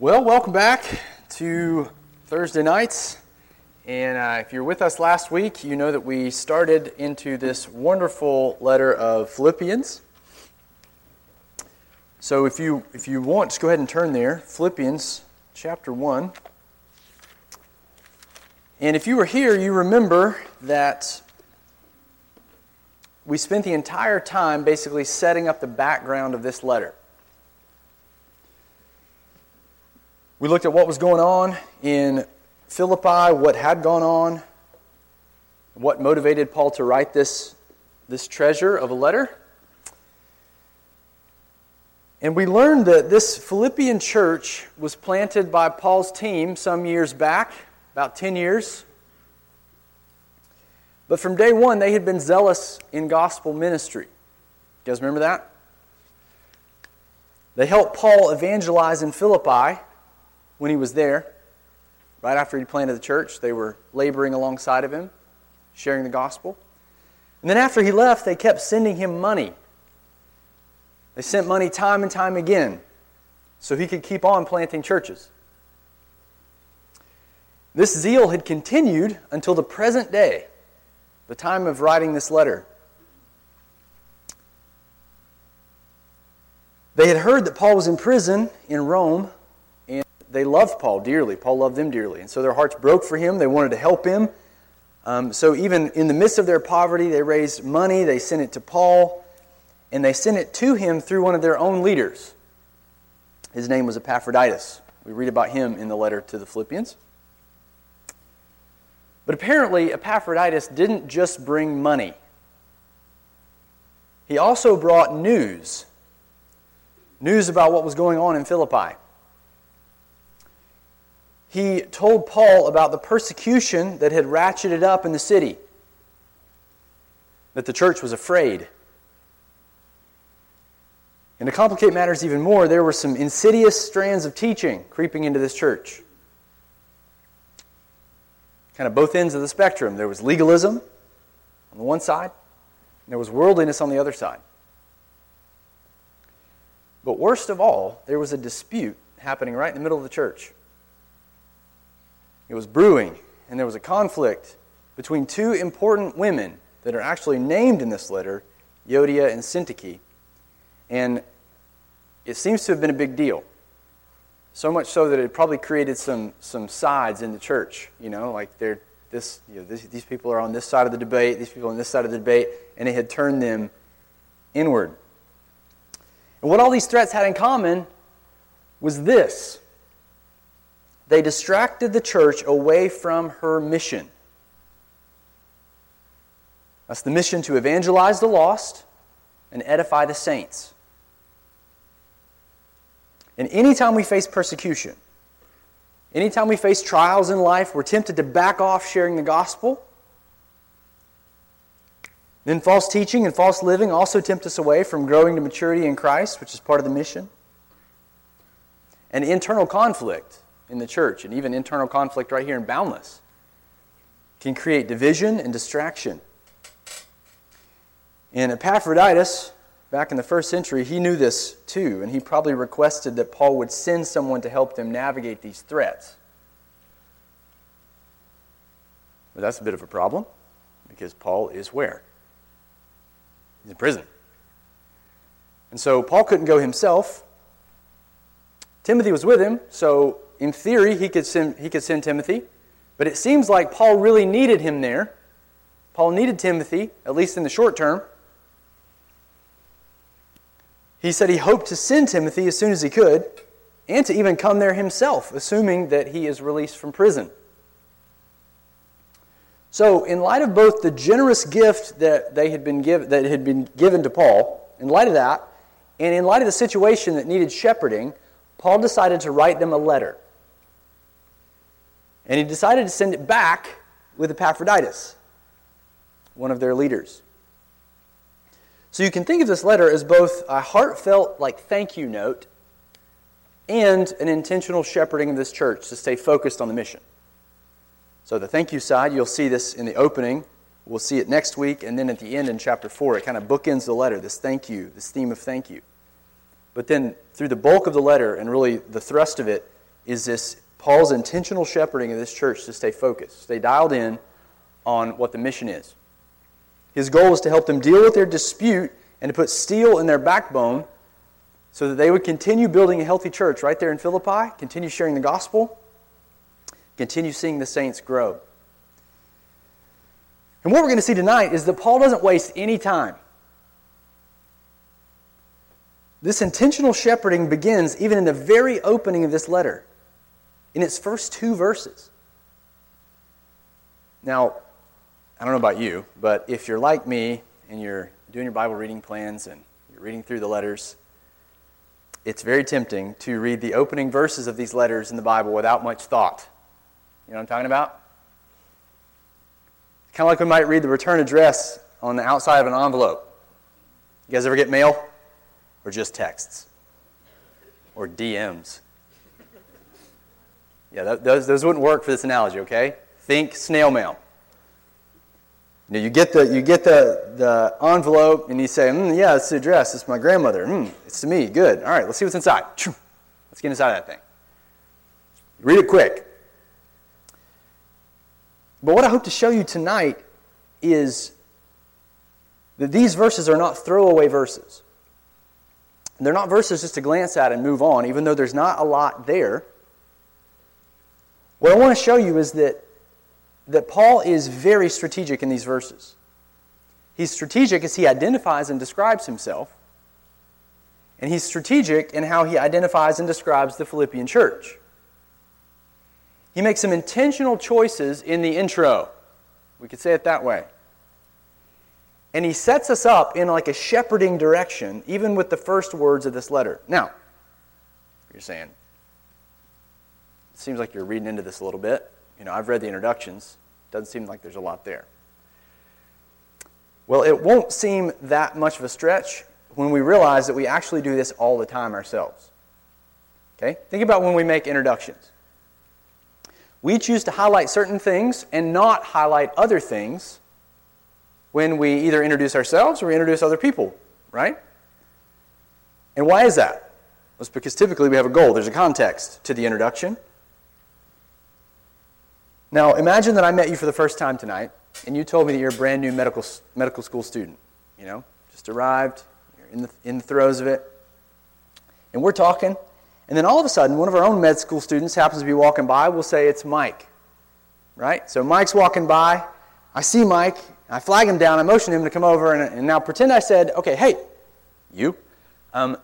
Well, welcome back to Thursday nights. And uh, if you're with us last week, you know that we started into this wonderful letter of Philippians. So if you if you want, just go ahead and turn there, Philippians chapter 1. And if you were here, you remember that we spent the entire time basically setting up the background of this letter. We looked at what was going on in Philippi, what had gone on, what motivated Paul to write this, this treasure of a letter. And we learned that this Philippian church was planted by Paul's team some years back, about 10 years. But from day one, they had been zealous in gospel ministry. You guys remember that? They helped Paul evangelize in Philippi when he was there, right after he planted the church, they were laboring alongside of him, sharing the gospel. And then after he left, they kept sending him money. They sent money time and time again so he could keep on planting churches. This zeal had continued until the present day, the time of writing this letter. They had heard that Paul was in prison in Rome they loved Paul dearly. Paul loved them dearly. And so their hearts broke for him. They wanted to help him. Um, so even in the midst of their poverty, they raised money. They sent it to Paul. And they sent it to him through one of their own leaders. His name was Epaphroditus. We read about him in the letter to the Philippians. But apparently, Epaphroditus didn't just bring money, he also brought news news about what was going on in Philippi he told Paul about the persecution that had ratcheted up in the city, that the church was afraid. And to complicate matters even more, there were some insidious strands of teaching creeping into this church. Kind of both ends of the spectrum. There was legalism on the one side, and there was worldliness on the other side. But worst of all, there was a dispute happening right in the middle of the church. It was brewing, and there was a conflict between two important women that are actually named in this letter, Euodia and Syntyche. And it seems to have been a big deal. So much so that it probably created some, some sides in the church. You know, like they're, this, you know, this, these people are on this side of the debate, these people on this side of the debate, and it had turned them inward. And what all these threats had in common was this they distracted the church away from her mission. That's the mission to evangelize the lost and edify the saints. And anytime we face persecution, anytime we face trials in life, we're tempted to back off sharing the gospel. Then false teaching and false living also tempt us away from growing to maturity in Christ, which is part of the mission. And internal conflict in the church, and even internal conflict right here in Boundless, can create division and distraction. And Epaphroditus, back in the first century, he knew this too, and he probably requested that Paul would send someone to help them navigate these threats. But that's a bit of a problem because Paul is where? He's in prison. And so Paul couldn't go himself. Timothy was with him, so in theory, he could, send, he could send Timothy, but it seems like Paul really needed him there. Paul needed Timothy, at least in the short term. He said he hoped to send Timothy as soon as he could, and to even come there himself, assuming that he is released from prison. So, in light of both the generous gift that, they had been give, that had been given to Paul, in light of that, and in light of the situation that needed shepherding, Paul decided to write them a letter. And he decided to send it back with Epaphroditus, one of their leaders. So you can think of this letter as both a heartfelt, like, thank you note and an intentional shepherding of this church to stay focused on the mission. So the thank you side, you'll see this in the opening. We'll see it next week. And then at the end in chapter 4, it kind of bookends the letter, this thank you, this theme of thank you. But then through the bulk of the letter and really the thrust of it, is this Paul's intentional shepherding of this church to stay focused, stay dialed in on what the mission is. His goal is to help them deal with their dispute and to put steel in their backbone so that they would continue building a healthy church right there in Philippi, continue sharing the gospel, continue seeing the saints grow. And what we're going to see tonight is that Paul doesn't waste any time. This intentional shepherding begins even in the very opening of this letter, in its first two verses. Now, I don't know about you, but if you're like me and you're doing your Bible reading plans and you're reading through the letters, it's very tempting to read the opening verses of these letters in the Bible without much thought. You know what I'm talking about? Kind of like we might read the return address on the outside of an envelope. You guys ever get mail? Or just texts? Or DMs? Yeah, that, those, those wouldn't work for this analogy, okay? Think snail mail. You, know, you get, the, you get the, the envelope and you say, mm, yeah, it's the address. It's my grandmother. Mm, it's to me. Good. All right, let's see what's inside. Let's get inside that thing. Read it quick. But what I hope to show you tonight is that these verses are not throwaway verses. They're not verses just to glance at and move on, even though there's not a lot there. What I want to show you is that, that Paul is very strategic in these verses. He's strategic as he identifies and describes himself, and he's strategic in how he identifies and describes the Philippian church. He makes some intentional choices in the intro. We could say it that way. And he sets us up in like a shepherding direction, even with the first words of this letter. Now, you're saying, seems like you're reading into this a little bit. You know, I've read the introductions. Doesn't seem like there's a lot there. Well, it won't seem that much of a stretch when we realize that we actually do this all the time ourselves. Okay? Think about when we make introductions. We choose to highlight certain things and not highlight other things when we either introduce ourselves or we introduce other people, right? And why is that? Well, it's because typically we have a goal, there's a context to the introduction. Now, imagine that I met you for the first time tonight and you told me that you're a brand new medical, medical school student. You know, just arrived, you're in the, in the throes of it. And we're talking, and then all of a sudden, one of our own med school students happens to be walking by. We'll say it's Mike. Right? So Mike's walking by. I see Mike. I flag him down. I motion him to come over. And, and now pretend I said, okay, hey, you, um,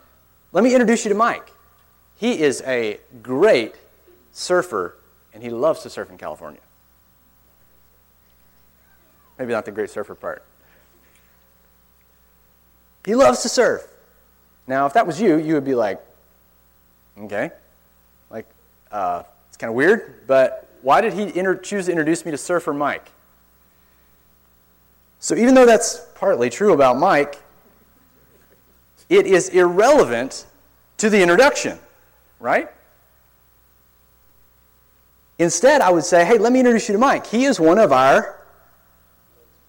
let me introduce you to Mike. He is a great surfer, and he loves to surf in California. Maybe not the great surfer part. He loves to surf. Now, if that was you, you would be like, Okay? Like, uh, it's kind of weird, but why did he inter- choose to introduce me to Surfer Mike? So, even though that's partly true about Mike, it is irrelevant to the introduction, right? Instead, I would say, hey, let me introduce you to Mike. He is one of our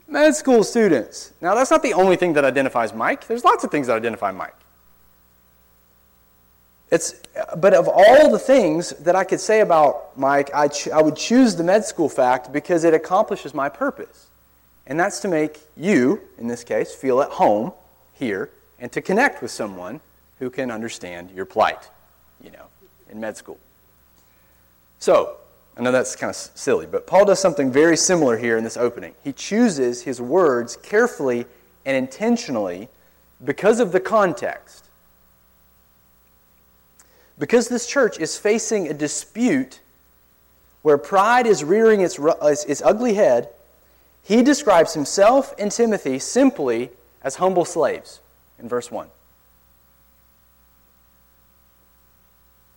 med school students. Now, that's not the only thing that identifies Mike. There's lots of things that identify Mike. It's, but of all the things that I could say about Mike, I, ch- I would choose the med school fact because it accomplishes my purpose. And that's to make you, in this case, feel at home here and to connect with someone who can understand your plight, you know, in med school. So, I know that's kind of silly, but Paul does something very similar here in this opening. He chooses his words carefully and intentionally because of the context. Because this church is facing a dispute where pride is rearing its, its ugly head, he describes himself and Timothy simply as humble slaves in verse 1.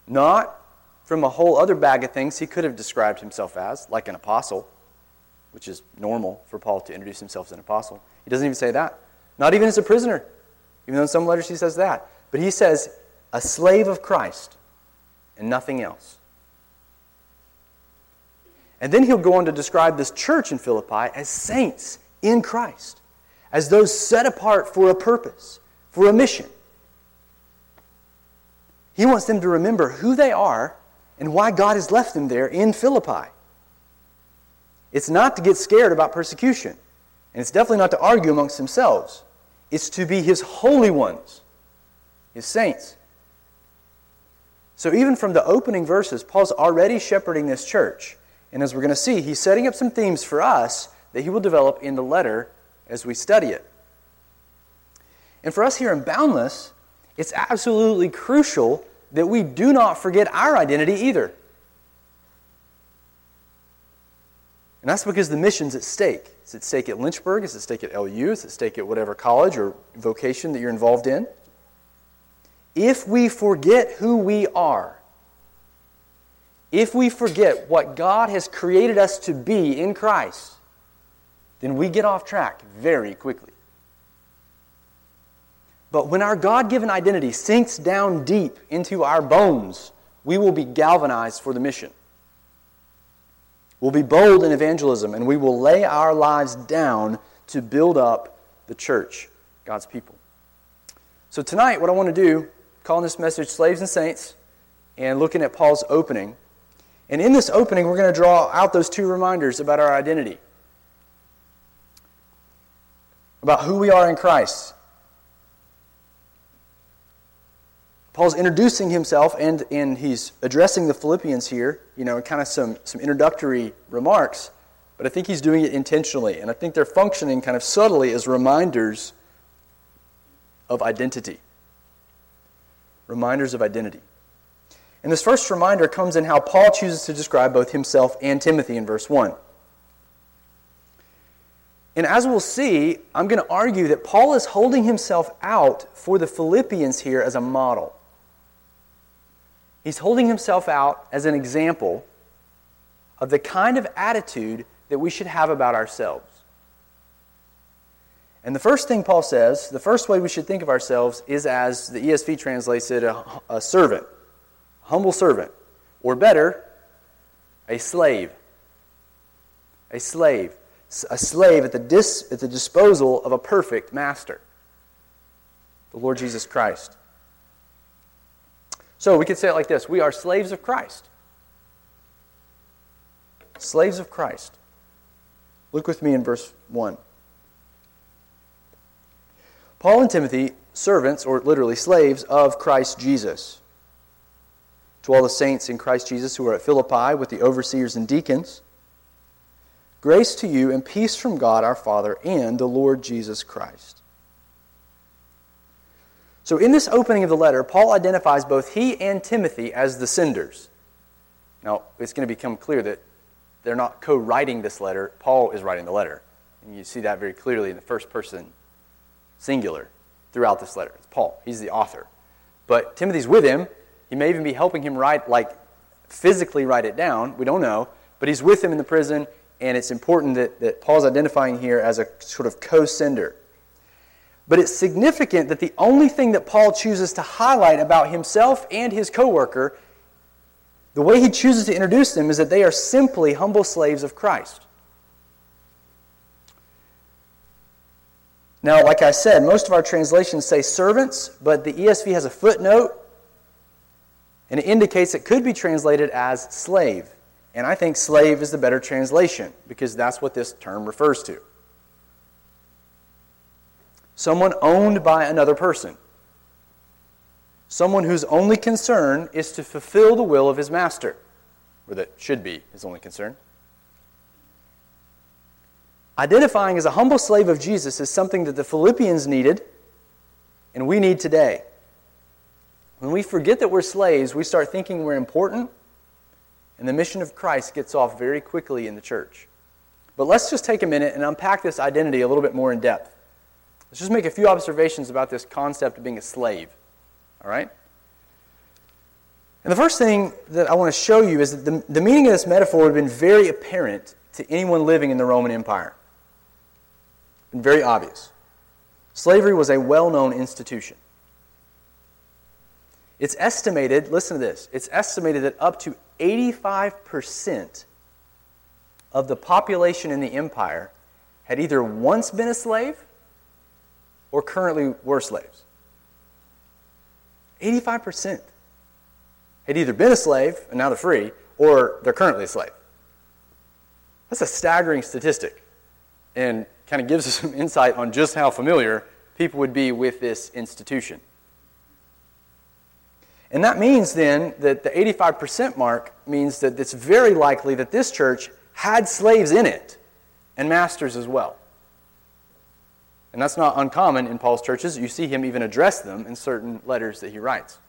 Not from a whole other bag of things he could have described himself as, like an apostle, which is normal for Paul to introduce himself as an apostle. He doesn't even say that. Not even as a prisoner, even though in some letters he says that. But he says a slave of Christ and nothing else. And then he'll go on to describe this church in Philippi as saints in Christ, as those set apart for a purpose, for a mission. He wants them to remember who they are and why God has left them there in Philippi. It's not to get scared about persecution, and it's definitely not to argue amongst themselves. It's to be his holy ones, his saints. So, even from the opening verses, Paul's already shepherding this church. And as we're going to see, he's setting up some themes for us that he will develop in the letter as we study it. And for us here in Boundless, it's absolutely crucial that we do not forget our identity either. And that's because the mission's at stake. It's at stake at Lynchburg, it's at stake at LU, it's at stake at whatever college or vocation that you're involved in. If we forget who we are, if we forget what God has created us to be in Christ, then we get off track very quickly. But when our God given identity sinks down deep into our bones, we will be galvanized for the mission. We'll be bold in evangelism, and we will lay our lives down to build up the church, God's people. So, tonight, what I want to do, calling this message Slaves and Saints, and looking at Paul's opening. And in this opening, we're going to draw out those two reminders about our identity, about who we are in Christ, Paul's introducing himself and, and he's addressing the Philippians here, you know, kind of some, some introductory remarks, but I think he's doing it intentionally. And I think they're functioning kind of subtly as reminders of identity. Reminders of identity. And this first reminder comes in how Paul chooses to describe both himself and Timothy in verse 1. And as we'll see, I'm going to argue that Paul is holding himself out for the Philippians here as a model. He's holding himself out as an example of the kind of attitude that we should have about ourselves. And the first thing Paul says, the first way we should think of ourselves is as the ESV translates it a, a servant, a humble servant, or better, a slave. A slave. A slave at the, dis, at the disposal of a perfect master, the Lord Jesus Christ. So we could say it like this We are slaves of Christ. Slaves of Christ. Look with me in verse 1. Paul and Timothy, servants, or literally slaves, of Christ Jesus. To all the saints in Christ Jesus who are at Philippi with the overseers and deacons, grace to you and peace from God our Father and the Lord Jesus Christ. So, in this opening of the letter, Paul identifies both he and Timothy as the senders. Now, it's going to become clear that they're not co writing this letter, Paul is writing the letter. And you see that very clearly in the first person singular throughout this letter. It's Paul, he's the author. But Timothy's with him. He may even be helping him write, like physically write it down. We don't know. But he's with him in the prison, and it's important that, that Paul's identifying here as a sort of co sender. But it's significant that the only thing that Paul chooses to highlight about himself and his coworker, the way he chooses to introduce them, is that they are simply humble slaves of Christ. Now, like I said, most of our translations say servants, but the ESV has a footnote, and it indicates it could be translated as slave. And I think slave is the better translation because that's what this term refers to someone owned by another person, someone whose only concern is to fulfill the will of his master, or that should be his only concern. Identifying as a humble slave of Jesus is something that the Philippians needed and we need today. When we forget that we're slaves, we start thinking we're important, and the mission of Christ gets off very quickly in the church. But let's just take a minute and unpack this identity a little bit more in depth. Let's just make a few observations about this concept of being a slave. All right? And the first thing that I want to show you is that the, the meaning of this metaphor would have been very apparent to anyone living in the Roman Empire. And very obvious. Slavery was a well known institution. It's estimated, listen to this, it's estimated that up to 85% of the population in the empire had either once been a slave or currently were slaves. 85%. had either been a slave and now they're free, or they're currently a slave. That's a staggering statistic and kind of gives us some insight on just how familiar people would be with this institution. And that means then that the 85% mark means that it's very likely that this church had slaves in it and masters as well. And that's not uncommon in Paul's churches. You see him even address them in certain letters that he writes.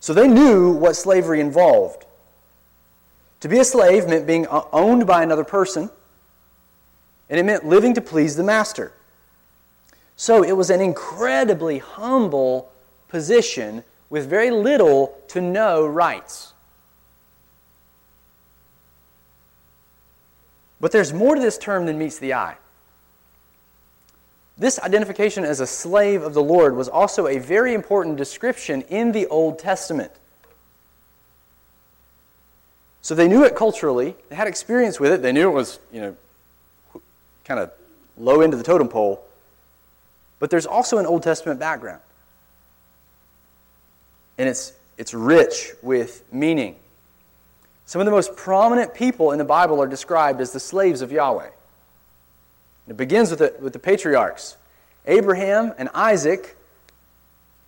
So they knew what slavery involved. To be a slave meant being owned by another person, and it meant living to please the master. So it was an incredibly humble position with very little to no rights. But there's more to this term than meets the eye. This identification as a slave of the Lord was also a very important description in the Old Testament. So they knew it culturally, they had experience with it, they knew it was, you know, kind of low into the totem pole. But there's also an Old Testament background. And it's, it's rich with meaning. Some of the most prominent people in the Bible are described as the slaves of Yahweh. It begins with the, with the patriarchs. Abraham and Isaac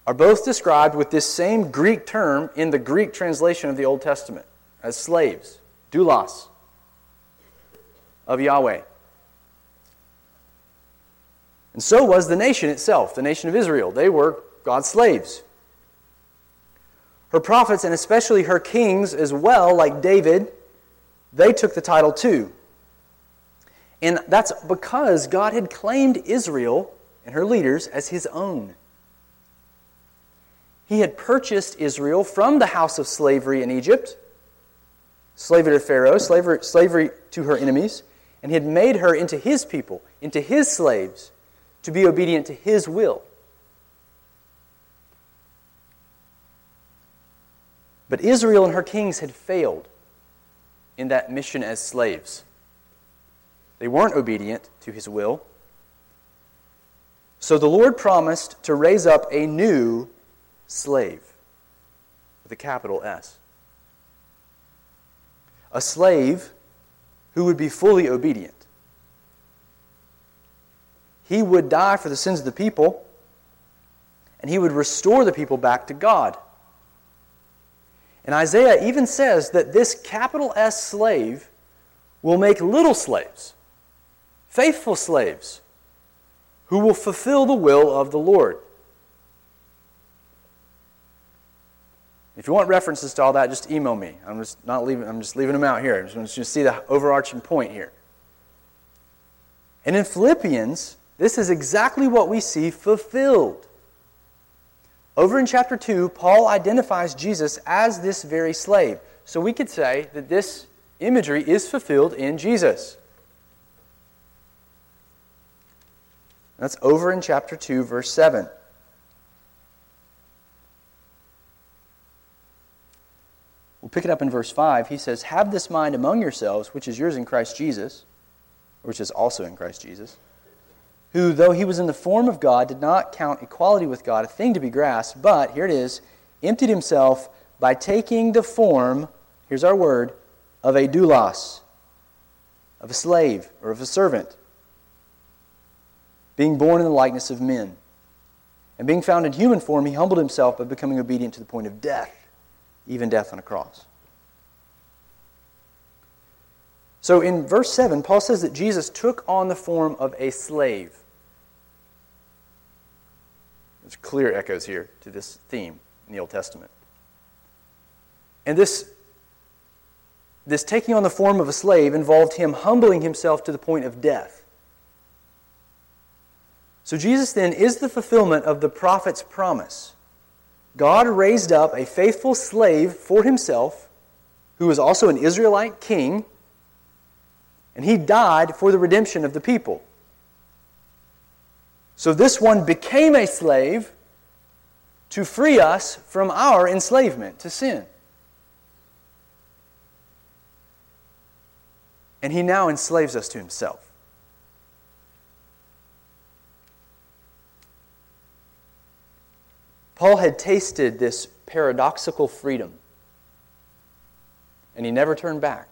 are both described with this same Greek term in the Greek translation of the Old Testament as slaves, doulos, of Yahweh. And so was the nation itself, the nation of Israel. They were God's slaves. Her prophets, and especially her kings as well, like David, they took the title too. And that's because God had claimed Israel and her leaders as his own. He had purchased Israel from the house of slavery in Egypt, slavery to Pharaoh, slavery, slavery to her enemies, and he had made her into his people, into his slaves, to be obedient to his will. But Israel and her kings had failed in that mission as slaves. They weren't obedient to his will. So the Lord promised to raise up a new slave with a capital S. A slave who would be fully obedient. He would die for the sins of the people, and he would restore the people back to God. And Isaiah even says that this capital S slave will make little slaves faithful slaves who will fulfill the will of the Lord. If you want references to all that, just email me. I'm just not leaving. I'm just leaving them out here. I just to see the overarching point here. And in Philippians, this is exactly what we see fulfilled. Over in chapter 2, Paul identifies Jesus as this very slave. So we could say that this imagery is fulfilled in Jesus. That's over in chapter 2, verse 7. We'll pick it up in verse 5. He says, Have this mind among yourselves, which is yours in Christ Jesus, which is also in Christ Jesus, who, though he was in the form of God, did not count equality with God a thing to be grasped, but, here it is, emptied himself by taking the form, here's our word, of a doulos, of a slave, or of a servant being born in the likeness of men. And being found in human form, he humbled himself by becoming obedient to the point of death, even death on a cross. So in verse 7, Paul says that Jesus took on the form of a slave. There's clear echoes here to this theme in the Old Testament. And this, this taking on the form of a slave involved him humbling himself to the point of death. So Jesus then is the fulfillment of the prophet's promise. God raised up a faithful slave for himself, who was also an Israelite king, and he died for the redemption of the people. So this one became a slave to free us from our enslavement to sin. And he now enslaves us to himself. Paul had tasted this paradoxical freedom, and he never turned back.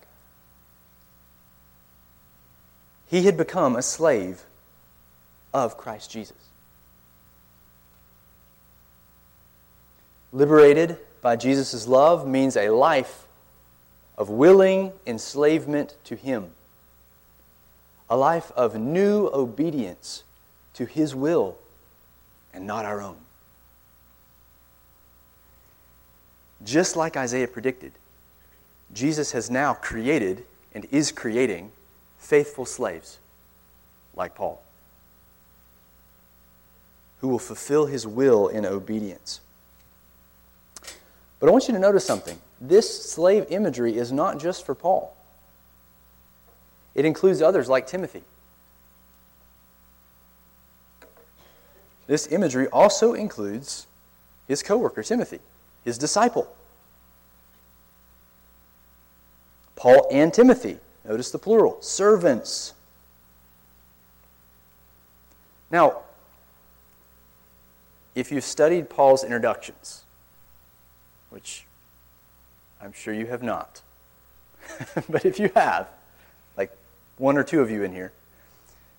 He had become a slave of Christ Jesus. Liberated by Jesus' love means a life of willing enslavement to Him, a life of new obedience to His will and not our own. Just like Isaiah predicted, Jesus has now created and is creating faithful slaves like Paul who will fulfill his will in obedience. But I want you to notice something. This slave imagery is not just for Paul, it includes others like Timothy. This imagery also includes his co worker, Timothy, his disciple. Paul and Timothy, notice the plural, servants. Now, if you've studied Paul's introductions, which I'm sure you have not, but if you have, like one or two of you in here,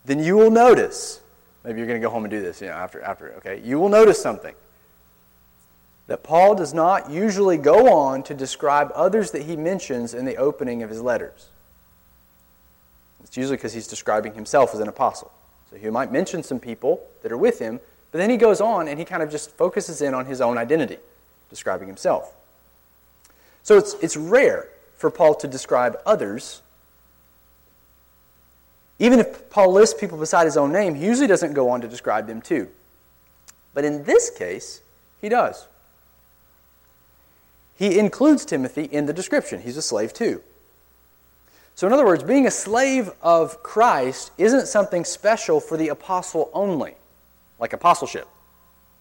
then you will notice, maybe you're going to go home and do this, you know, after, after, okay, you will notice something. That Paul does not usually go on to describe others that he mentions in the opening of his letters. It's usually because he's describing himself as an apostle. So he might mention some people that are with him, but then he goes on and he kind of just focuses in on his own identity, describing himself. So it's, it's rare for Paul to describe others. Even if Paul lists people beside his own name, he usually doesn't go on to describe them too. But in this case, he does. He includes Timothy in the description. He's a slave too. So, in other words, being a slave of Christ isn't something special for the apostle only like apostleship,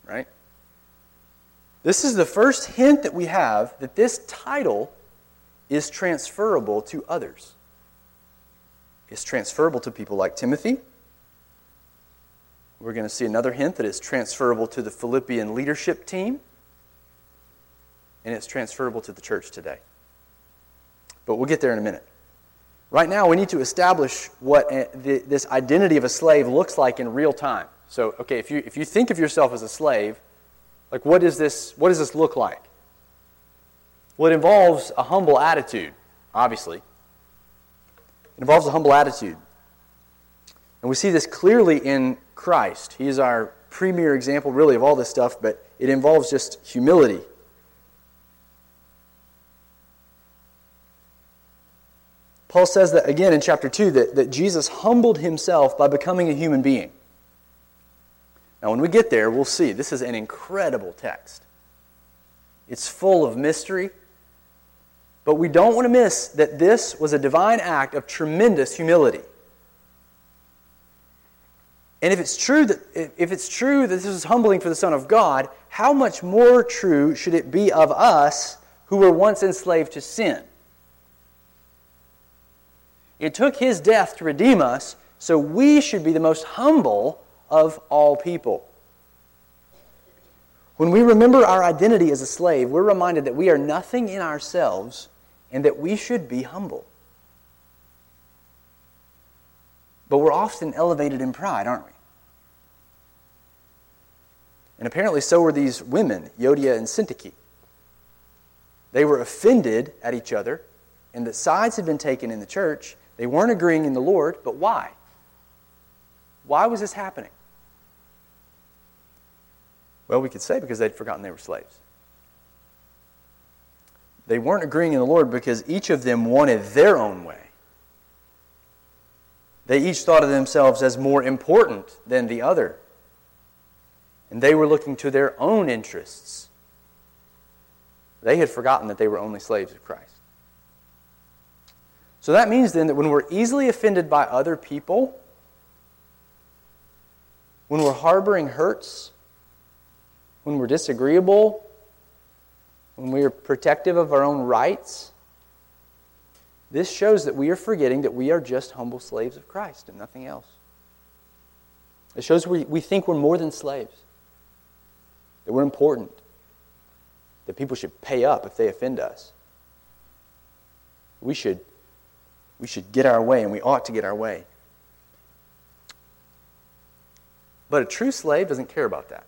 right? This is the first hint that we have that this title is transferable to others. It's transferable to people like Timothy. We're going to see another hint that it's transferable to the Philippian leadership team. And it's transferable to the church today. But we'll get there in a minute. Right now, we need to establish what this identity of a slave looks like in real time. So, okay, if you, if you think of yourself as a slave, like what, is this, what does this look like? Well, it involves a humble attitude, obviously. It involves a humble attitude. And we see this clearly in Christ. He is our premier example, really, of all this stuff, but it involves just humility. Paul says that again in chapter 2 that, that Jesus humbled himself by becoming a human being. Now, when we get there, we'll see. This is an incredible text. It's full of mystery. But we don't want to miss that this was a divine act of tremendous humility. And if it's true that if it's true that this is humbling for the Son of God, how much more true should it be of us who were once enslaved to sin? It took his death to redeem us, so we should be the most humble of all people. When we remember our identity as a slave, we're reminded that we are nothing in ourselves and that we should be humble. But we're often elevated in pride, aren't we? And apparently, so were these women, Euodia and Syntyche. They were offended at each other, and that sides had been taken in the church. They weren't agreeing in the Lord, but why? Why was this happening? Well, we could say because they'd forgotten they were slaves. They weren't agreeing in the Lord because each of them wanted their own way. They each thought of themselves as more important than the other. And they were looking to their own interests. They had forgotten that they were only slaves of Christ. So that means then that when we're easily offended by other people, when we're harboring hurts, when we're disagreeable, when we are protective of our own rights, this shows that we are forgetting that we are just humble slaves of Christ and nothing else. It shows we, we think we're more than slaves, that we're important, that people should pay up if they offend us. We should, we should get our way, and we ought to get our way. But a true slave doesn't care about that.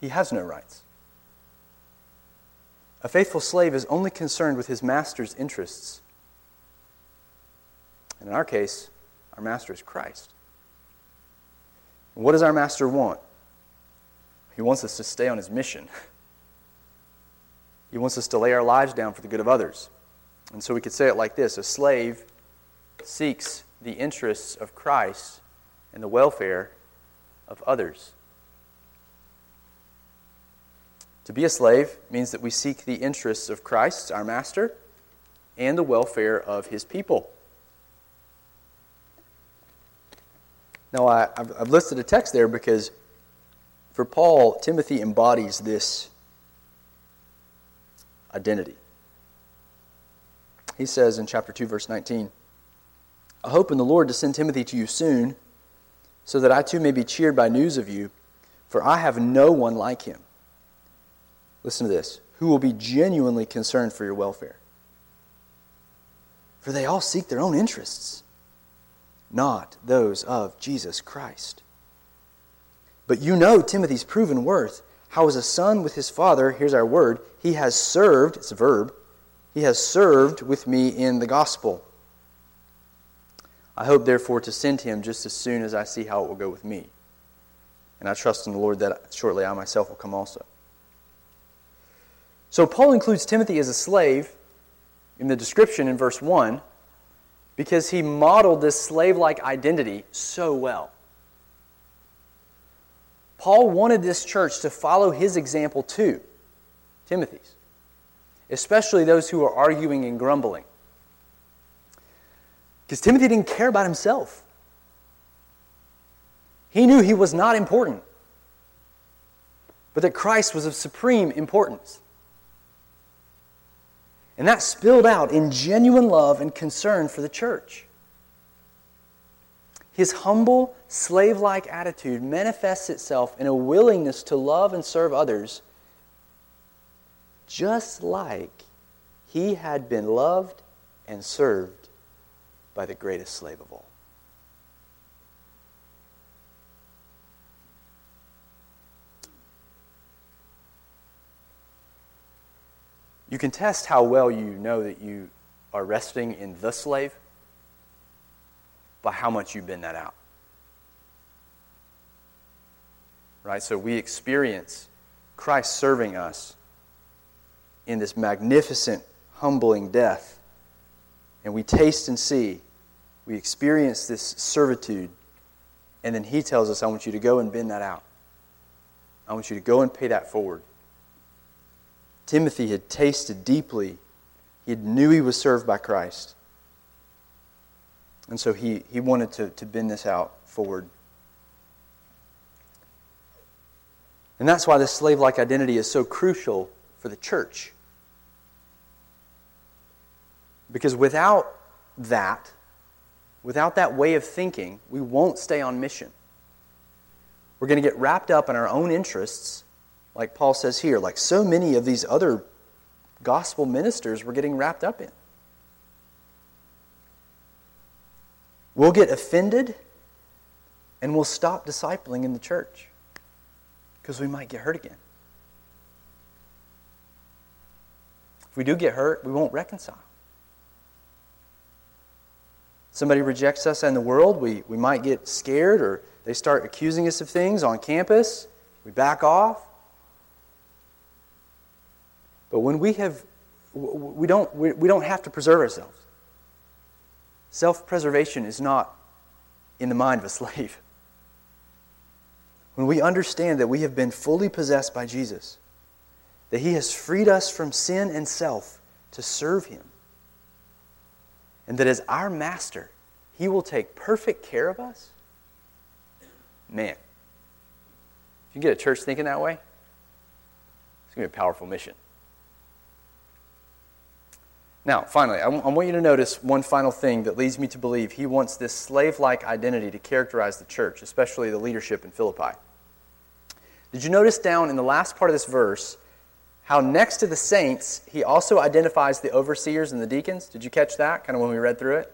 He has no rights. A faithful slave is only concerned with his master's interests. And in our case, our master is Christ. And what does our master want? He wants us to stay on his mission. He wants us to lay our lives down for the good of others. And so we could say it like this A slave seeks the interests of Christ and the welfare of others. To be a slave means that we seek the interests of Christ, our master, and the welfare of his people. Now, I, have listed a text there because for Paul, Timothy embodies this identity. He says in chapter 2, verse 19, I hope in the Lord to send Timothy to you soon, so that I too may be cheered by news of you, for I have no one like him Listen to this who will be genuinely concerned for your welfare. For they all seek their own interests, not those of Jesus Christ. But you know Timothy's proven worth. How, as a son with his father, here's our word, he has served, it's a verb, he has served with me in the gospel. I hope, therefore, to send him just as soon as I see how it will go with me. And I trust in the Lord that shortly I myself will come also. So Paul includes Timothy as a slave in the description in verse 1 because he modeled this slave like identity so well. Paul wanted this church to follow his example too, Timothy's, especially those who are arguing and grumbling. Because Timothy didn't care about himself. He knew he was not important, but that Christ was of supreme importance. And that spilled out in genuine love and concern for the church. His humble, slave like attitude manifests itself in a willingness to love and serve others, just like he had been loved and served by the greatest slave of all. You can test how well you know that you are resting in the slave by how much you bend that out. Right? So we experience Christ serving us in this magnificent, humbling death. And we taste and see, we experience this servitude. And then he tells us, I want you to go and bend that out. I want you to go and pay that forward. Timothy had tasted deeply. He knew he was served by Christ. And so he, he wanted to, to bend this out forward. And that's why this slave like identity is so crucial for the church. Because without that, without that way of thinking, we won't stay on mission. We're going to get wrapped up in our own interests like Paul says here, like so many of these other gospel ministers were getting wrapped up in. We'll get offended and we'll stop discipling in the church because we might get hurt again. If we do get hurt, we won't reconcile. Somebody rejects us in the world, we, we might get scared or they start accusing us of things on campus. We back off. But when we have, we don't, we, don't have to preserve ourselves. Self preservation is not in the mind of a slave. When we understand that we have been fully possessed by Jesus, that He has freed us from sin and self to serve Him, and that as our master, He will take perfect care of us, man, if you get a church thinking that way, it's going to be a powerful mission. Now, finally, I, want you to notice one final thing that leads me to believe he wants this slave like identity to characterize the church, especially the leadership in Philippi. Did you notice down in the last part of this verse how next to the saints, he also identifies the overseers and the deacons? Did you catch that kind of when we read through it?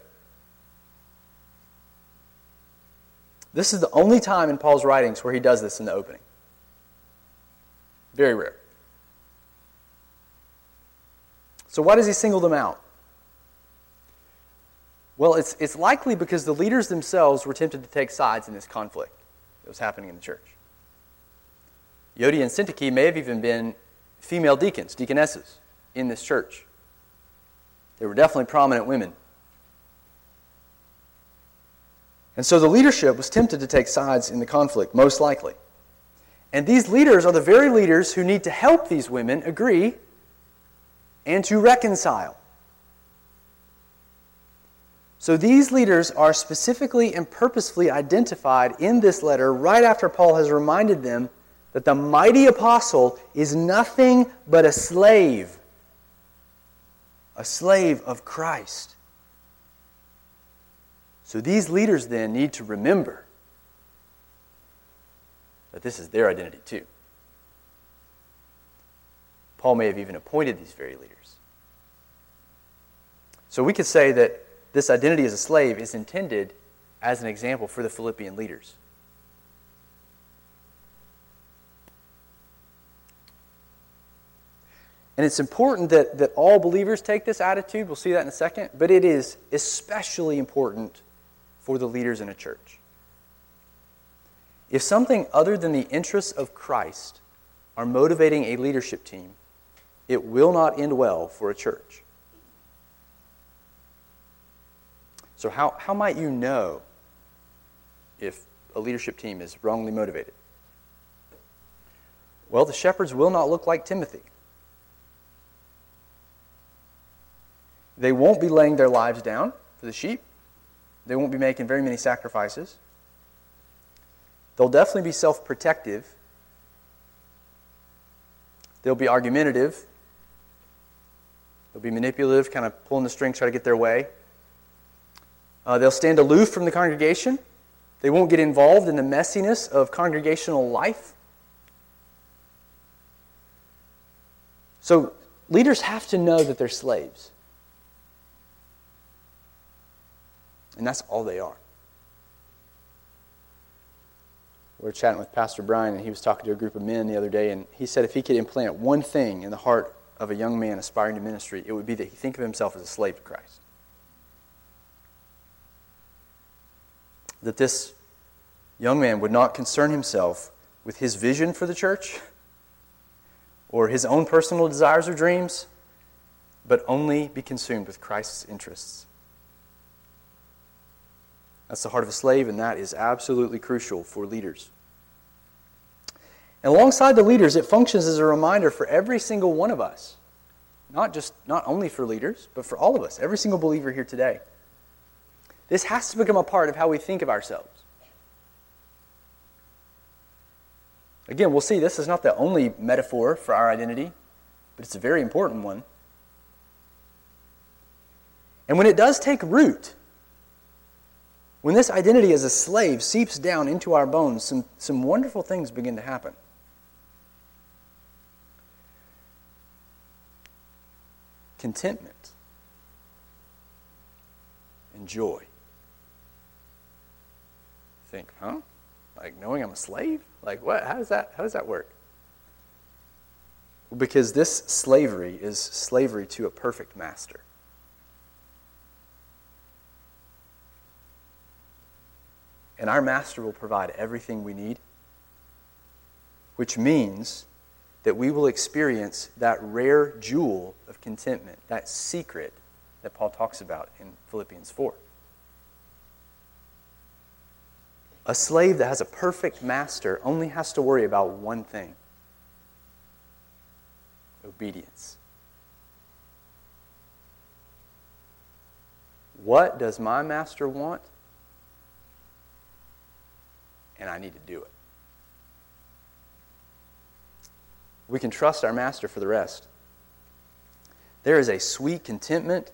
This is the only time in Paul's writings where he does this in the opening. Very rare. So, why does he single them out? Well, it's, it's likely because the leaders themselves were tempted to take sides in this conflict that was happening in the church. Euodia and Syntyche may have even been female deacons, deaconesses, in this church. They were definitely prominent women. And so the leadership was tempted to take sides in the conflict, most likely. And these leaders are the very leaders who need to help these women agree and to reconcile. So these leaders are specifically and purposefully identified in this letter right after Paul has reminded them that the mighty apostle is nothing but a slave, a slave of Christ. So these leaders then need to remember that this is their identity too. Paul may have even appointed these very leaders. So we could say that this identity as a slave is intended as an example for the Philippian leaders. And it's important that, that all believers take this attitude. We'll see that in a second. But it is especially important for the leaders in a church. If something other than the interests of Christ are motivating a leadership team, it will not end well for a church. So, how, how might you know if a leadership team is wrongly motivated? Well, the shepherds will not look like Timothy. They won't be laying their lives down for the sheep. They won't be making very many sacrifices. They'll definitely be self protective. They'll be argumentative. They'll be manipulative, kind of pulling the strings, try to get their way. Uh, they'll stand aloof from the congregation. They won't get involved in the messiness of congregational life. So, leaders have to know that they're slaves. And that's all they are. We were chatting with Pastor Brian, and he was talking to a group of men the other day, and he said if he could implant one thing in the heart of a young man aspiring to ministry, it would be that he think of himself as a slave to Christ. that this young man would not concern himself with his vision for the church or his own personal desires or dreams, but only be consumed with Christ's interests. That's the heart of a slave, and that is absolutely crucial for leaders. And alongside the leaders, it functions as a reminder for every single one of us. Not just not only for leaders, but for all of us, every single believer here today. This has to become a part of how we think of ourselves. Again, we'll see this is not the only metaphor for our identity, but it's a very important one. And when it does take root, when this identity as a slave seeps down into our bones, some, some wonderful things begin to happen. Contentment and joy think, huh? Like knowing I'm a slave? Like what? How does that how does that work? Because this slavery is slavery to a perfect master. And our master will provide everything we need, which means that we will experience that rare jewel of contentment, that secret that Paul talks about in Philippians 4. A slave that has a perfect master only has to worry about one thing obedience. What does my master want? And I need to do it. We can trust our master for the rest. There is a sweet contentment,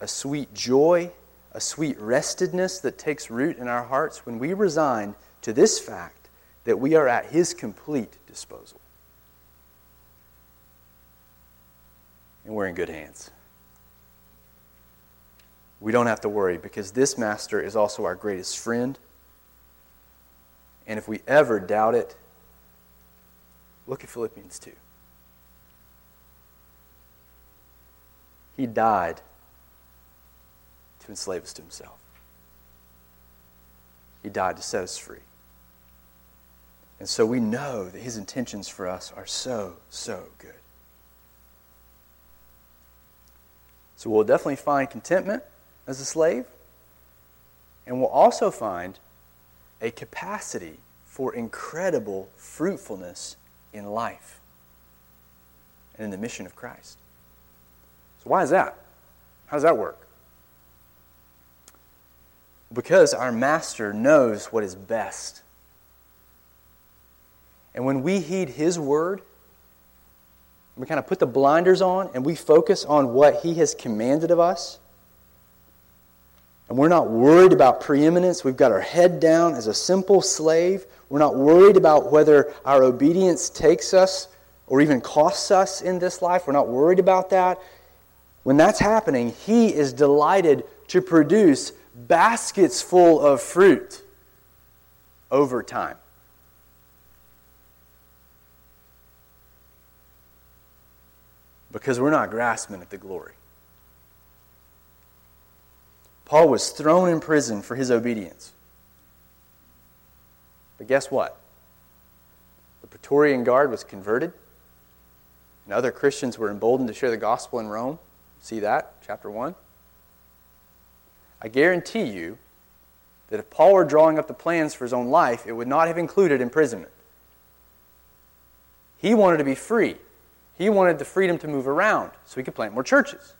a sweet joy a sweet restedness that takes root in our hearts when we resign to this fact that we are at His complete disposal. And we're in good hands. We don't have to worry because this master is also our greatest friend. And if we ever doubt it, look at Philippians 2. He died to enslave us to himself. He died to set us free. And so we know that his intentions for us are so, so good. So we'll definitely find contentment as a slave, and we'll also find a capacity for incredible fruitfulness in life and in the mission of Christ. So, why is that? How does that work? Because our master knows what is best. And when we heed his word, we kind of put the blinders on and we focus on what he has commanded of us, and we're not worried about preeminence. We've got our head down as a simple slave. We're not worried about whether our obedience takes us or even costs us in this life. We're not worried about that. When that's happening, He is delighted to produce baskets full of fruit over time. Because we're not grasping at the glory. Paul was thrown in prison for his obedience. But guess what? The Praetorian Guard was converted, and other Christians were emboldened to share the gospel in Rome. See that, chapter 1. I guarantee you that if Paul were drawing up the plans for his own life, it would not have included imprisonment. He wanted to be free. He wanted the freedom to move around so he could plant more churches,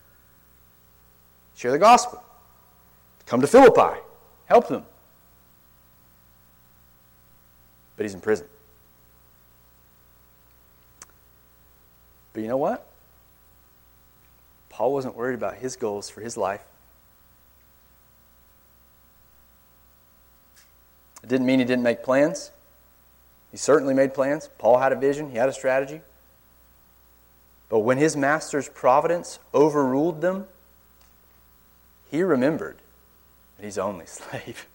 share the gospel. Come to Philippi, help them. But he's in prison. But you know what? Paul wasn't worried about his goals for his life. It didn't mean he didn't make plans. He certainly made plans. Paul had a vision, he had a strategy. But when his master's providence overruled them, he remembered he's only slave.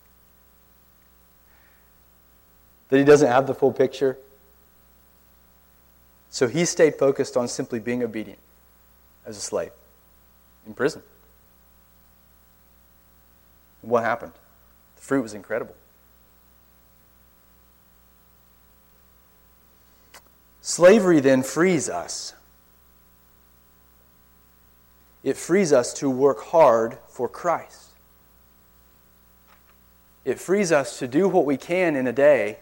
that he doesn't have the full picture. So he stayed focused on simply being obedient as a slave in prison. what happened? The fruit was incredible. Slavery then frees us. It frees us to work hard for Christ. It frees us to do what we can in a day.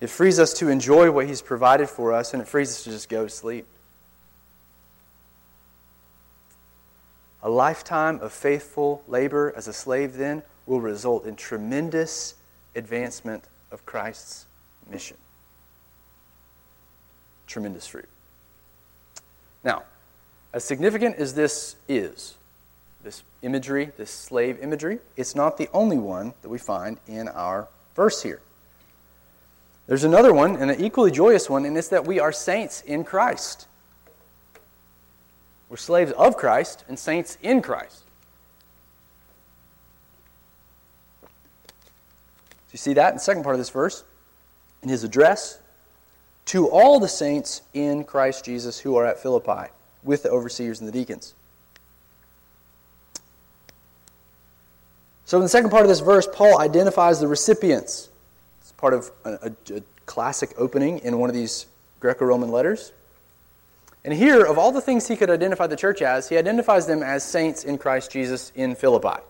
It frees us to enjoy what He's provided for us, and it frees us to just go to sleep. A lifetime of faithful labor as a slave then will result in tremendous advancement of Christ's mission. Tremendous fruit. Now, as significant as this is, this imagery, this slave imagery, it's not the only one that we find in our verse here. There's another one, and an equally joyous one, and it's that we are saints in Christ. We're slaves of Christ and saints in Christ. Do you see that in the second part of this verse? In his address to all the saints in Christ Jesus who are at Philippi, with the overseers and the deacons. So, in the second part of this verse, Paul identifies the recipients. It's part of a, a, a classic opening in one of these Greco Roman letters. And here, of all the things he could identify the church as, he identifies them as saints in Christ Jesus in Philippi.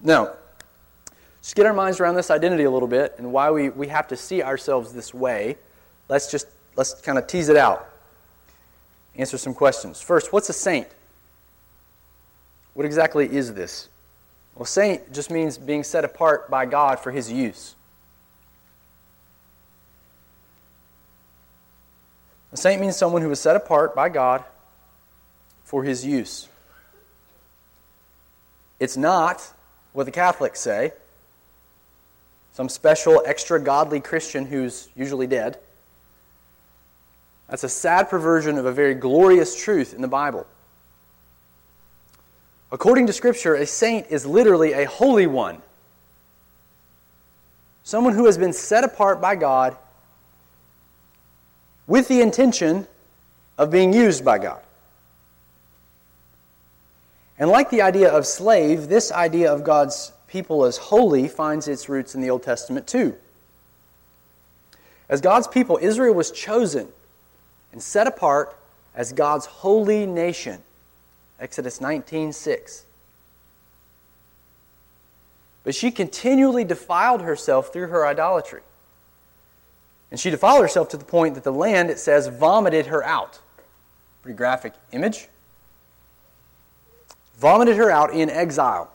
Now, just get our minds around this identity a little bit and why we, we have to see ourselves this way. Let's just let's kind of tease it out. Answer some questions. First, what's a saint? What exactly is this? Well, saint just means being set apart by God for his use. A saint means someone who is set apart by God for his use. It's not what the Catholics say. some special, extra godly Christian who's usually dead. That's a sad perversion of a very glorious truth in the Bible. According to Scripture, a saint is literally a holy one. Someone who has been set apart by God with the intention of being used by God. And like the idea of slave, this idea of God's people as holy finds its roots in the Old Testament too. As God's people, Israel was chosen and set apart as God's holy nation. Exodus 19:6. But she continually defiled herself through her idolatry. And she defiled herself to the point that the land, it says, vomited her out. Pretty graphic image. Vomited her out in exile.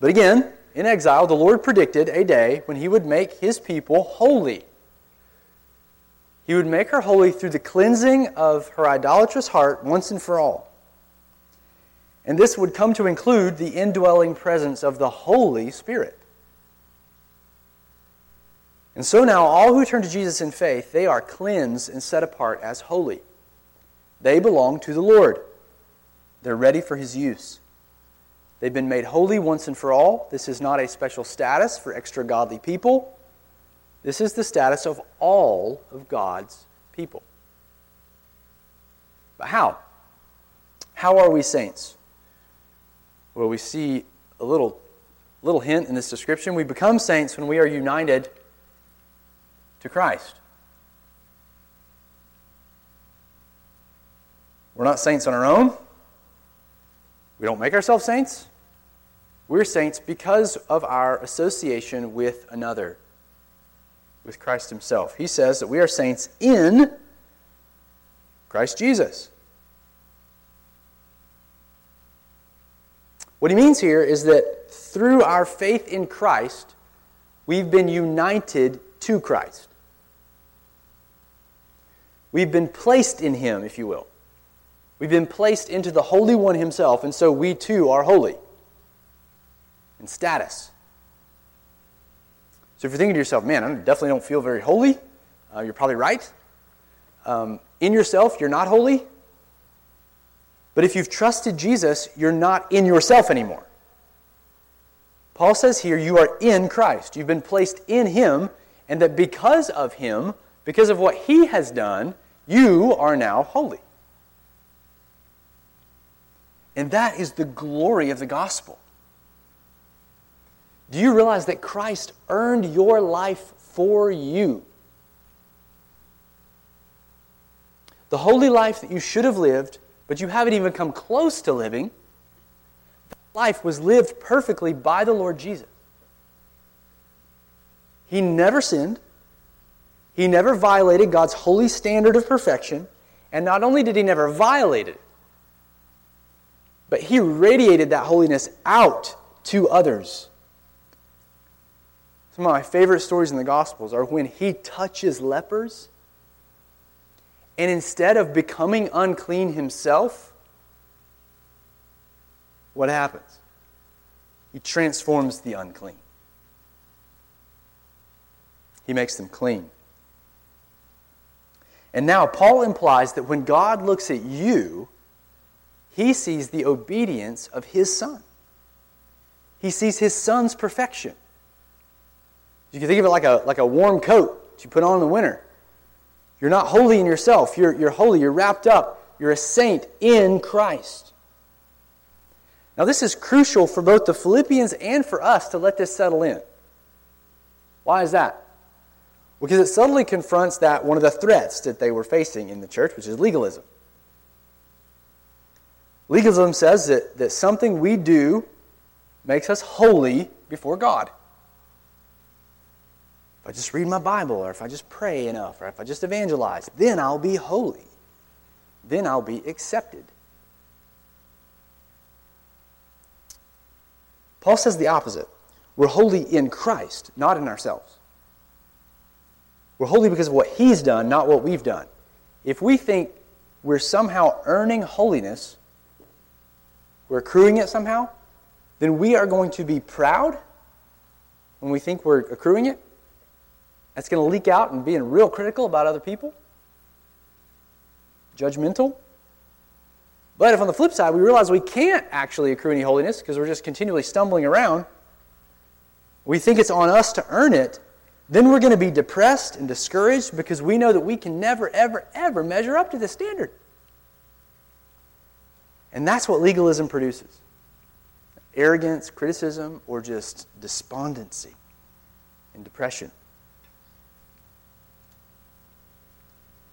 But again, in exile, the Lord predicted a day when he would make his people holy. He would make her holy through the cleansing of her idolatrous heart once and for all. And this would come to include the indwelling presence of the Holy Spirit. And so now, all who turn to Jesus in faith, they are cleansed and set apart as holy. They belong to the Lord. They're ready for His use. They've been made holy once and for all. This is not a special status for extra godly people. This is the status of all of God's people. But how? How are we saints? Well, we see a little, little hint in this description. We become saints when we are united to Christ. We're not saints on our own. We don't make ourselves saints. We're saints because of our association with another, with Christ Himself. He says that we are saints in Christ Jesus. What he means here is that through our faith in Christ, we've been united to Christ. We've been placed in Him, if you will. We've been placed into the Holy One Himself, and so we too are holy in status. So if you're thinking to yourself, man, I definitely don't feel very holy, uh, you're probably right. Um, in yourself, you're not holy. But if you've trusted Jesus, you're not in yourself anymore. Paul says here, you are in Christ. You've been placed in Him, and that because of Him, because of what He has done, you are now holy. And that is the glory of the gospel. Do you realize that Christ earned your life for you? The holy life that you should have lived, but you haven't even come close to living, that life was lived perfectly by the Lord Jesus. He never sinned. He never violated God's holy standard of perfection. And not only did he never violate it, but he radiated that holiness out to others. Some of my favorite stories in the Gospels are when he touches lepers, and instead of becoming unclean himself, what happens? He transforms the unclean, he makes them clean. And now Paul implies that when God looks at you, he sees the obedience of his son. He sees his son's perfection. You can think of it like a, like a warm coat that you put on in the winter. You're not holy in yourself. You're, you're holy. You're wrapped up. You're a saint in Christ. Now, this is crucial for both the Philippians and for us to let this settle in. Why is that? Because it subtly confronts that one of the threats that they were facing in the church, which is legalism. Legalism says that, that something we do makes us holy before God. If I just read my Bible, or if I just pray enough, or if I just evangelize, then I'll be holy. Then I'll be accepted. Paul says the opposite. We're holy in Christ, not in ourselves. We're holy because of what He's done, not what we've done. If we think we're somehow earning holiness, we're accruing it somehow, then we are going to be proud when we think we're accruing it? That's going to leak out and being real critical about other people? Judgmental? But if on the flip side we realize we can't actually accrue any holiness because we're just continually stumbling around, we think it's on us to earn it, then we're going to be depressed and discouraged because we know that we can never, ever, ever measure up to this standard. And that's what legalism produces arrogance, criticism, or just despondency and depression.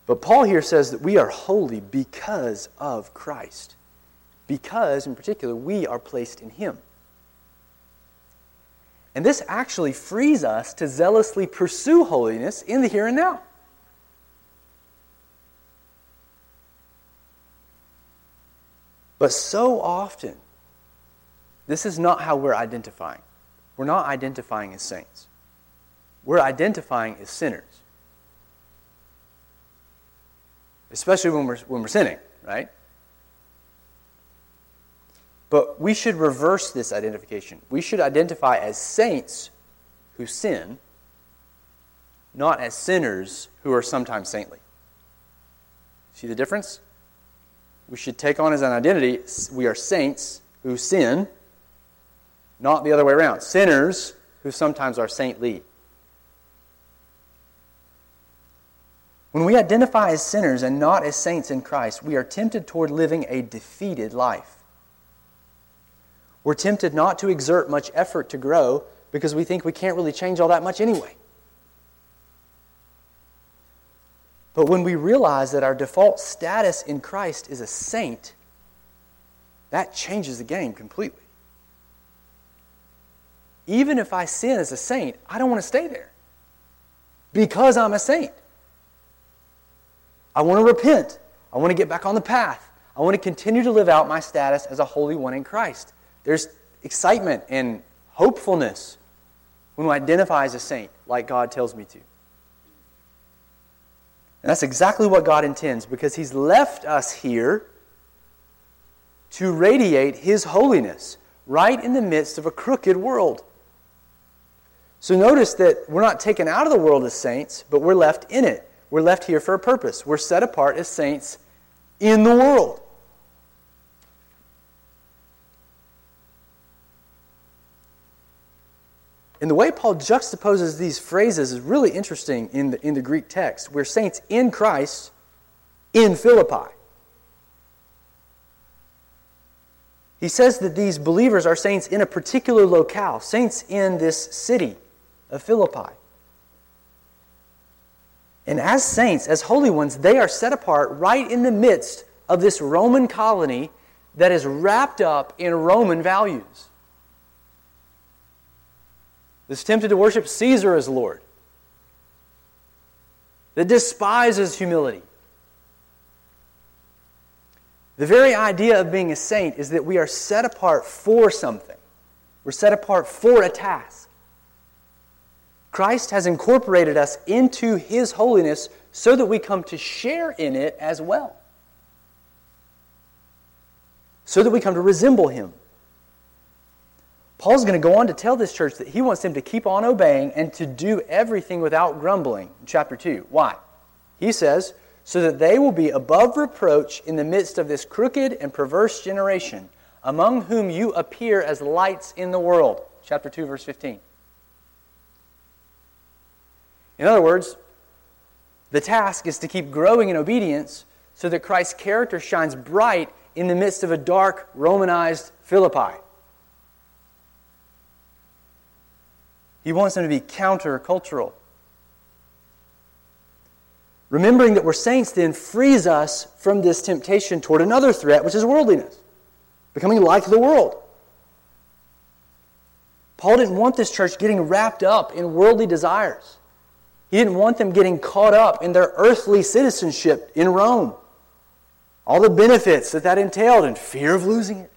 But Paul here says that we are holy because of Christ. Because, in particular, we are placed in Him. And this actually frees us to zealously pursue holiness in the here and now. But so often, this is not how we're identifying. We're not identifying as saints, we're identifying as sinners. Especially when we're, when we're sinning, right? But we should reverse this identification. We should identify as saints who sin, not as sinners who are sometimes saintly. See the difference? we should take on as an identity we are saints who sin, not the other way around. Sinners who sometimes are saintly. When we identify as sinners and not as saints in Christ, we are tempted toward living a defeated life. We're tempted not to exert much effort to grow because we think we can't really change all that much anyway. But when we realize that our default status in Christ is a saint, that changes the game completely. Even if I sin as a saint, I don't want to stay there because I'm a saint. I want to repent. I want to get back on the path. I want to continue to live out my status as a holy one in Christ. There's excitement and hopefulness when we identify as a saint, like God tells me to. And that's exactly what God intends because He's left us here to radiate His holiness right in the midst of a crooked world. So notice that we're not taken out of the world as saints, but we're left in it. We're left here for a purpose. We're set apart as saints in the world. And the way Paul juxtaposes these phrases is really interesting in the, in the Greek text. We're saints in Christ in Philippi. He says that these believers are saints in a particular locale, saints in this city of Philippi. And as saints, as holy ones, they are set apart right in the midst of this Roman colony that is wrapped up in Roman values that's tempted to worship Caesar as Lord, that despises humility. The very idea of being a saint is that we are set apart for something. We're set apart for a task. Christ has incorporated us into his holiness so that we come to share in it as well. So that we come to resemble him. Paul's going to go on to tell this church that he wants them to keep on obeying and to do everything without grumbling chapter 2. Why? He says, so that they will be above reproach in the midst of this crooked and perverse generation, among whom you appear as lights in the world. Chapter 2, verse 15. In other words, the task is to keep growing in obedience so that Christ's character shines bright in the midst of a dark, Romanized Philippi. He wants them to be countercultural. Remembering that we're saints then frees us from this temptation toward another threat, which is worldliness, becoming like the world. Paul didn't want this church getting wrapped up in worldly desires. He didn't want them getting caught up in their earthly citizenship in Rome. All the benefits that that entailed and fear of losing it.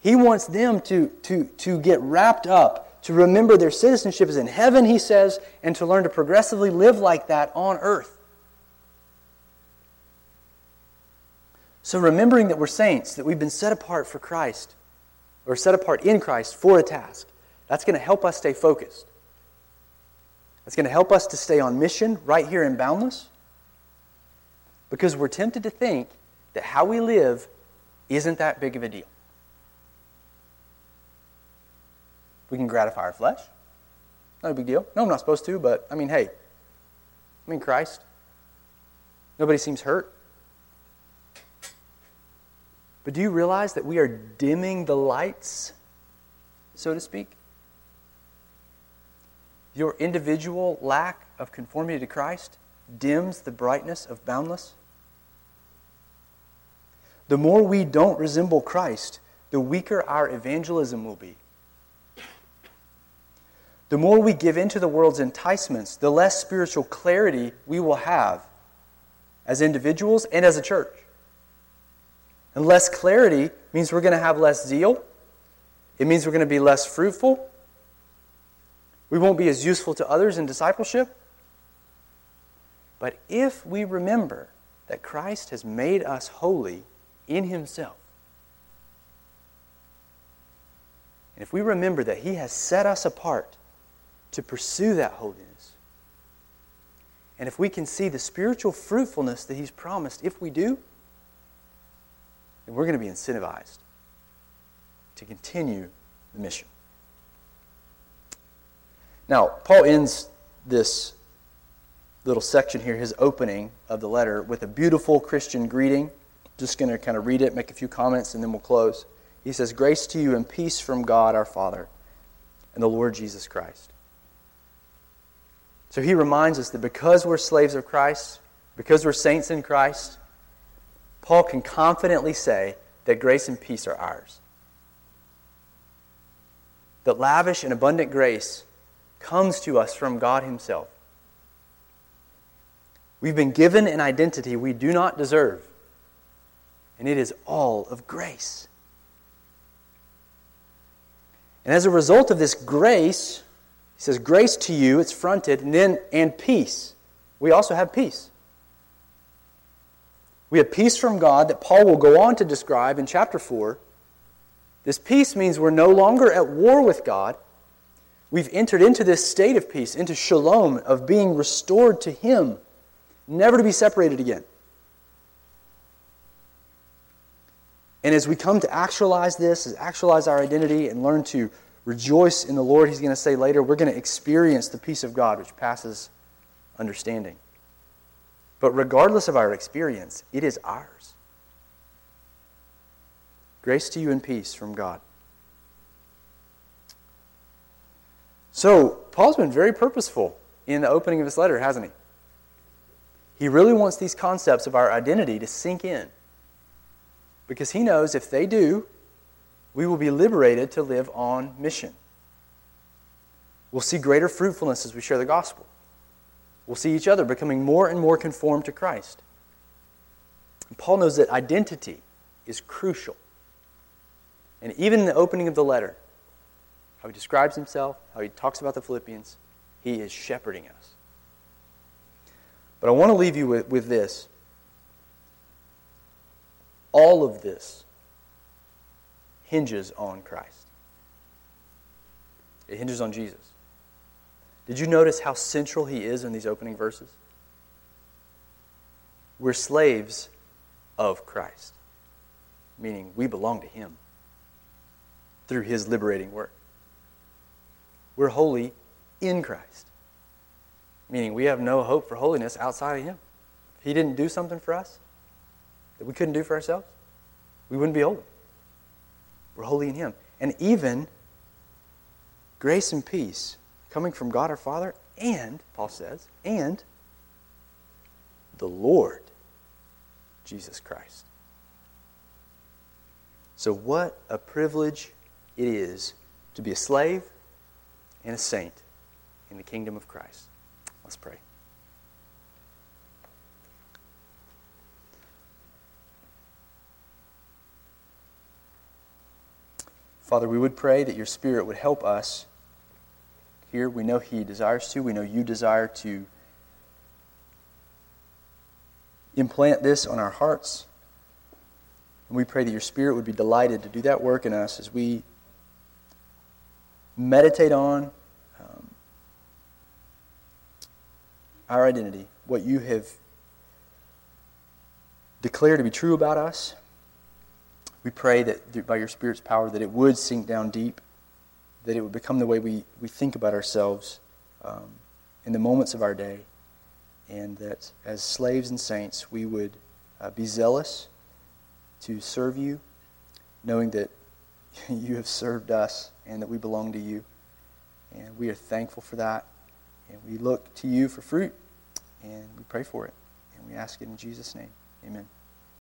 He wants them to, to, to get wrapped up to remember their citizenship is in heaven, he says, and to learn to progressively live like that on earth. So, remembering that we're saints, that we've been set apart for Christ, or set apart in Christ for a task, That's going to help us stay focused. That's going to help us to stay on mission right here in Boundless because we're tempted to think that how we live isn't that big of a deal. We can gratify our flesh. Not a big deal. No, I'm not supposed to, but I mean, hey, I mean Christ. Nobody seems hurt. But do you realize that we are dimming the lights, so to speak? Your individual lack of conformity to Christ dims the brightness of boundless. The more we don't resemble Christ, the weaker our evangelism will be. The more we give in to the world's enticements, the less spiritual clarity we will have as individuals and as a church. And less clarity means we're going to have less zeal. It means we're going to be less fruitful. We won't be as useful to others in discipleship. But if we remember that Christ has made us holy in Himself, and if we remember that He has set us apart to pursue that holiness, and if we can see the spiritual fruitfulness that He's promised, if we do, then we're going to be incentivized to continue the mission. Now, Paul ends this little section here, his opening of the letter, with a beautiful Christian greeting. Just going to kind of read it, make a few comments, and then we'll close. He says, Grace to you and peace from God our Father and the Lord Jesus Christ. So he reminds us that because we're slaves of Christ, because we're saints in Christ, Paul can confidently say that grace and peace are ours. That lavish and abundant grace comes to us from God Himself. We've been given an identity we do not deserve, and it is all of grace. And as a result of this grace, he says, Grace to you, it's fronted, and then, and peace. We also have peace. We have peace from God that Paul will go on to describe in chapter 4. This peace means we're no longer at war with God. We've entered into this state of peace, into shalom, of being restored to Him, never to be separated again. And as we come to actualize this, as actualize our identity, and learn to rejoice in the Lord, He's going to say later, we're going to experience the peace of God which passes understanding. But regardless of our experience, it is ours. Grace to you and peace from God. So, Paul's been very purposeful in the opening of his letter, hasn't he? He really wants these concepts of our identity to sink in. Because he knows if they do, we will be liberated to live on mission. We'll see greater fruitfulness as we share the gospel. We'll see each other becoming more and more conformed to Christ. And Paul knows that identity is crucial. And even in the opening of the letter, how he describes himself, how he talks about the Philippians, he is shepherding us. But I want to leave you with, with this. All of this hinges on Christ, it hinges on Jesus. Did you notice how central he is in these opening verses? We're slaves of Christ, meaning we belong to him through his liberating work. We're holy in Christ, meaning we have no hope for holiness outside of him. If he didn't do something for us that we couldn't do for ourselves, we wouldn't be holy. We're holy in him. And even grace and peace coming from God our Father and, Paul says, and the Lord Jesus Christ. So, what a privilege it is to be a slave and a saint in the kingdom of Christ. Let's pray. Father, we would pray that your Spirit would help us here. We know He desires to. We know you desire to implant this on our hearts. And we pray that your Spirit would be delighted to do that work in us as we meditate on um, our identity, what you have declared to be true about us. We pray that by your Spirit's power that it would sink down deep, that it would become the way we, we think about ourselves um, in the moments of our day, and that as slaves and saints we would uh, be zealous to serve you, knowing that you have served us and that we belong to you. And we are thankful for that. And we look to you for fruit, and we pray for it. And we ask it in Jesus' name. Amen.